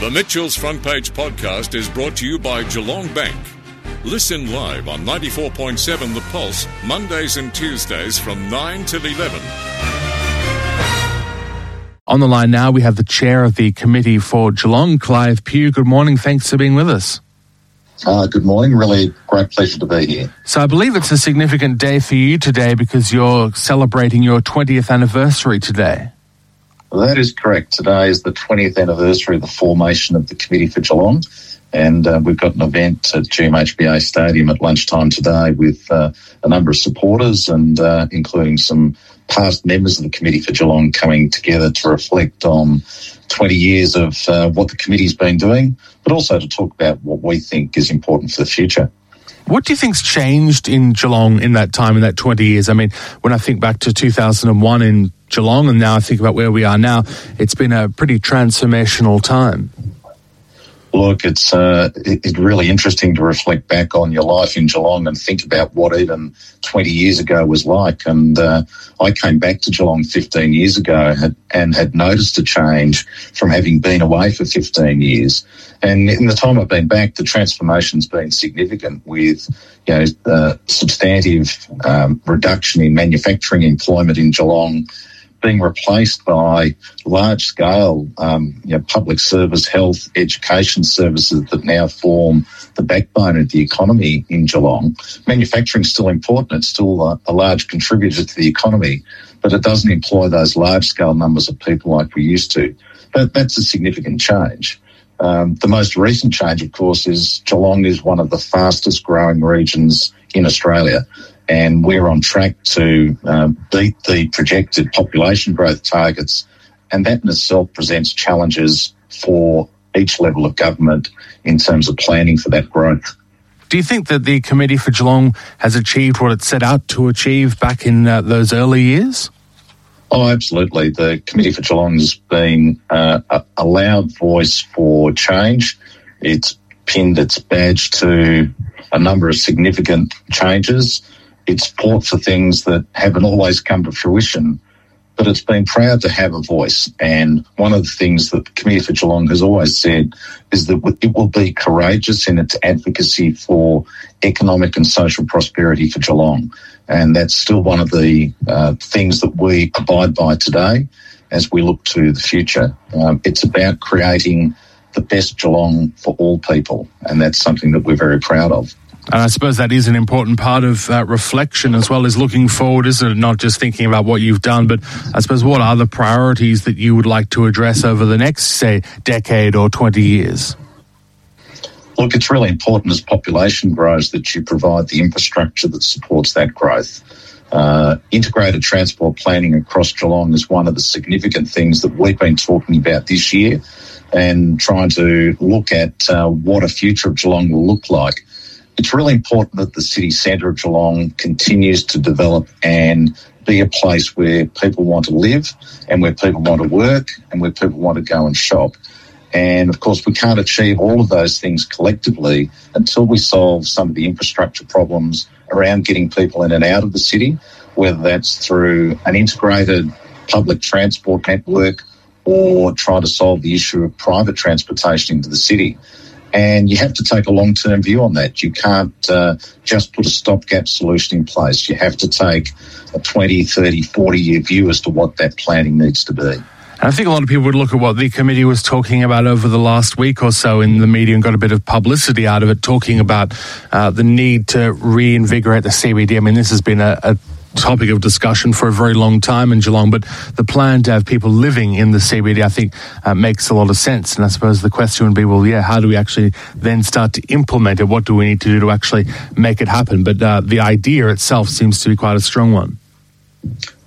The Mitchell's Front Page podcast is brought to you by Geelong Bank. Listen live on 94.7 The Pulse, Mondays and Tuesdays from 9 till 11. On the line now, we have the chair of the committee for Geelong, Clive Pugh. Good morning. Thanks for being with us. Uh, good morning. Really great pleasure to be here. So, I believe it's a significant day for you today because you're celebrating your 20th anniversary today. That is correct. Today is the 20th anniversary of the formation of the Committee for Geelong, and uh, we've got an event at GMHBA Stadium at lunchtime today with uh, a number of supporters and uh, including some past members of the Committee for Geelong coming together to reflect on 20 years of uh, what the committee's been doing, but also to talk about what we think is important for the future. What do you think's changed in Geelong in that time, in that 20 years? I mean, when I think back to 2001 in Geelong and now I think about where we are now, it's been a pretty transformational time. Look, it's uh, it's really interesting to reflect back on your life in Geelong and think about what even 20 years ago was like. And uh, I came back to Geelong 15 years ago and had noticed a change from having been away for 15 years. And in the time I've been back, the transformation's been significant with, you know, uh, substantive um, reduction in manufacturing employment in Geelong being replaced by large scale um, you know, public service, health, education services that now form the backbone of the economy in Geelong. Manufacturing is still important, it's still a, a large contributor to the economy, but it doesn't employ those large scale numbers of people like we used to. But that's a significant change. Um, the most recent change, of course, is Geelong is one of the fastest growing regions in Australia and we're on track to uh, beat the projected population growth targets. And that in itself presents challenges for each level of government in terms of planning for that growth. Do you think that the Committee for Geelong has achieved what it set out to achieve back in uh, those early years? Oh, absolutely. The Committee for Geelong has been uh, a, a loud voice for change. It's pinned its badge to a number of significant changes. It's fought for things that haven't always come to fruition, but it's been proud to have a voice. And one of the things that the Committee for Geelong has always said is that it will be courageous in its advocacy for economic and social prosperity for Geelong. And that's still one of the uh, things that we abide by today as we look to the future. Um, it's about creating the best Geelong for all people, and that's something that we're very proud of. And I suppose that is an important part of uh, reflection as well as looking forward, isn't it? Not just thinking about what you've done, but I suppose what are the priorities that you would like to address over the next, say, decade or 20 years? Look, it's really important as population grows that you provide the infrastructure that supports that growth. Uh, integrated transport planning across Geelong is one of the significant things that we've been talking about this year and trying to look at uh, what a future of Geelong will look like it's really important that the city centre of Geelong continues to develop and be a place where people want to live and where people want to work and where people want to go and shop. And of course, we can't achieve all of those things collectively until we solve some of the infrastructure problems around getting people in and out of the city, whether that's through an integrated public transport network or try to solve the issue of private transportation into the city. And you have to take a long term view on that. You can't uh, just put a stopgap solution in place. You have to take a 20, 30, 40 year view as to what that planning needs to be. I think a lot of people would look at what the committee was talking about over the last week or so in the media and got a bit of publicity out of it, talking about uh, the need to reinvigorate the CBD. I mean, this has been a, a topic of discussion for a very long time in Geelong, but the plan to have people living in the CBD, I think, uh, makes a lot of sense. And I suppose the question would be, well, yeah, how do we actually then start to implement it? What do we need to do to actually make it happen? But uh, the idea itself seems to be quite a strong one.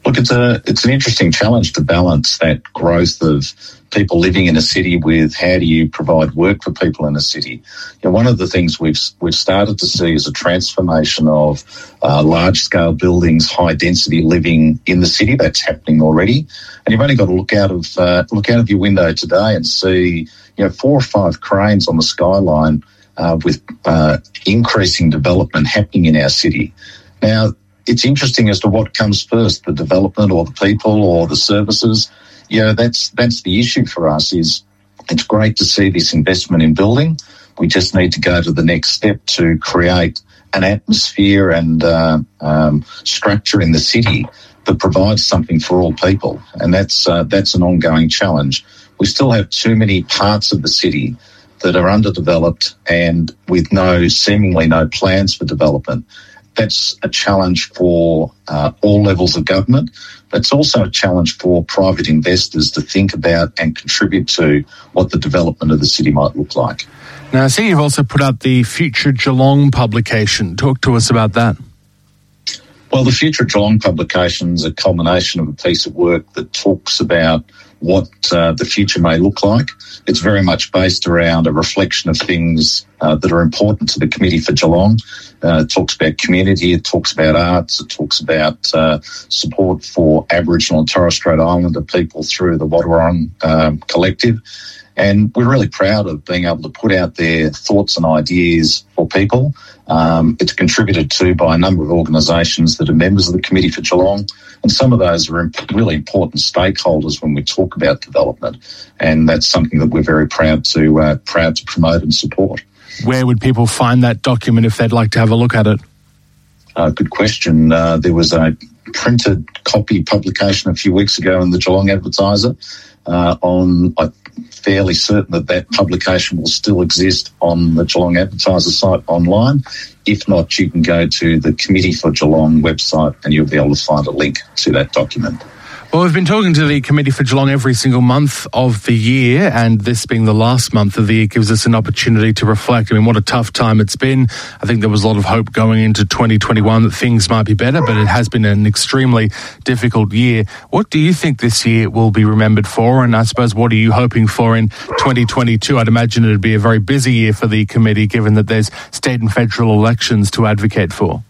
Look, it's a it's an interesting challenge to balance that growth of people living in a city with how do you provide work for people in a city. You know, one of the things we've we've started to see is a transformation of uh, large scale buildings, high density living in the city. That's happening already, and you've only got to look out of uh, look out of your window today and see you know four or five cranes on the skyline uh, with uh, increasing development happening in our city. Now, it's interesting as to what comes first, the development or the people or the services. You know, that's that's the issue for us is it's great to see this investment in building. We just need to go to the next step to create an atmosphere and uh, um, structure in the city that provides something for all people, and that's uh, that's an ongoing challenge. We still have too many parts of the city that are underdeveloped and with no seemingly no plans for development. That's a challenge for uh, all levels of government. It's also a challenge for private investors to think about and contribute to what the development of the city might look like. Now, I see you've also put out the Future Geelong publication. Talk to us about that. Well, the Future Geelong publication is a culmination of a piece of work that talks about what uh, the future may look like. It's very much based around a reflection of things uh, that are important to the Committee for Geelong. Uh, it talks about community, it talks about arts, it talks about uh, support for Aboriginal and Torres Strait Islander people through the Wadawurrung um, Collective. And we're really proud of being able to put out their thoughts and ideas for people. Um, it's contributed to by a number of organisations that are members of the Committee for Geelong, and some of those are really important stakeholders when we talk about development. And that's something that we're very proud to uh, proud to promote and support. Where would people find that document if they'd like to have a look at it? Uh, good question. Uh, there was a printed copy publication a few weeks ago in the Geelong Advertiser uh, on, I'm fairly certain that that publication will still exist on the Geelong Advertiser site online. If not, you can go to the Committee for Geelong website and you'll be able to find a link to that document. Well, we've been talking to the Committee for Geelong every single month of the year, and this being the last month of the year gives us an opportunity to reflect. I mean, what a tough time it's been. I think there was a lot of hope going into 2021 that things might be better, but it has been an extremely difficult year. What do you think this year will be remembered for? And I suppose, what are you hoping for in 2022? I'd imagine it'd be a very busy year for the committee, given that there's state and federal elections to advocate for.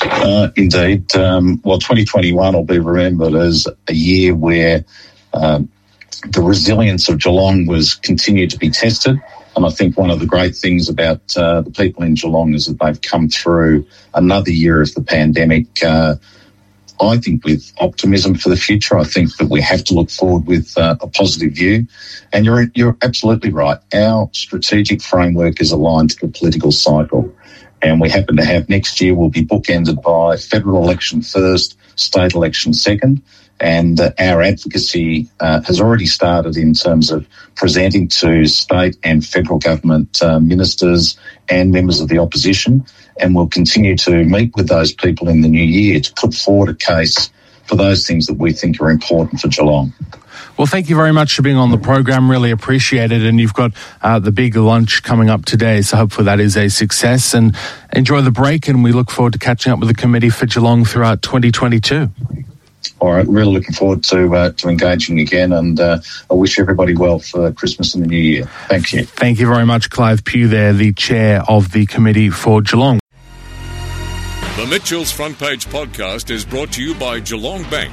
Uh, indeed. Um, well, 2021 will be remembered as a year where um, the resilience of Geelong was continued to be tested. And I think one of the great things about uh, the people in Geelong is that they've come through another year of the pandemic. Uh, I think with optimism for the future. I think that we have to look forward with uh, a positive view. And you're you're absolutely right. Our strategic framework is aligned to the political cycle and we happen to have next year will be bookended by federal election first, state election second, and uh, our advocacy uh, has already started in terms of presenting to state and federal government uh, ministers and members of the opposition, and we'll continue to meet with those people in the new year to put forward a case for those things that we think are important for Geelong. Well, thank you very much for being on the program. Really appreciate it. And you've got uh, the big lunch coming up today, so hopefully that is a success. And enjoy the break. And we look forward to catching up with the committee for Geelong throughout 2022. All right, really looking forward to uh, to engaging again, and uh, I wish everybody well for Christmas and the New Year. Thank you. Thank you very much, Clive Pugh. There, the chair of the committee for Geelong. The Mitchell's Front Page podcast is brought to you by Geelong Bank.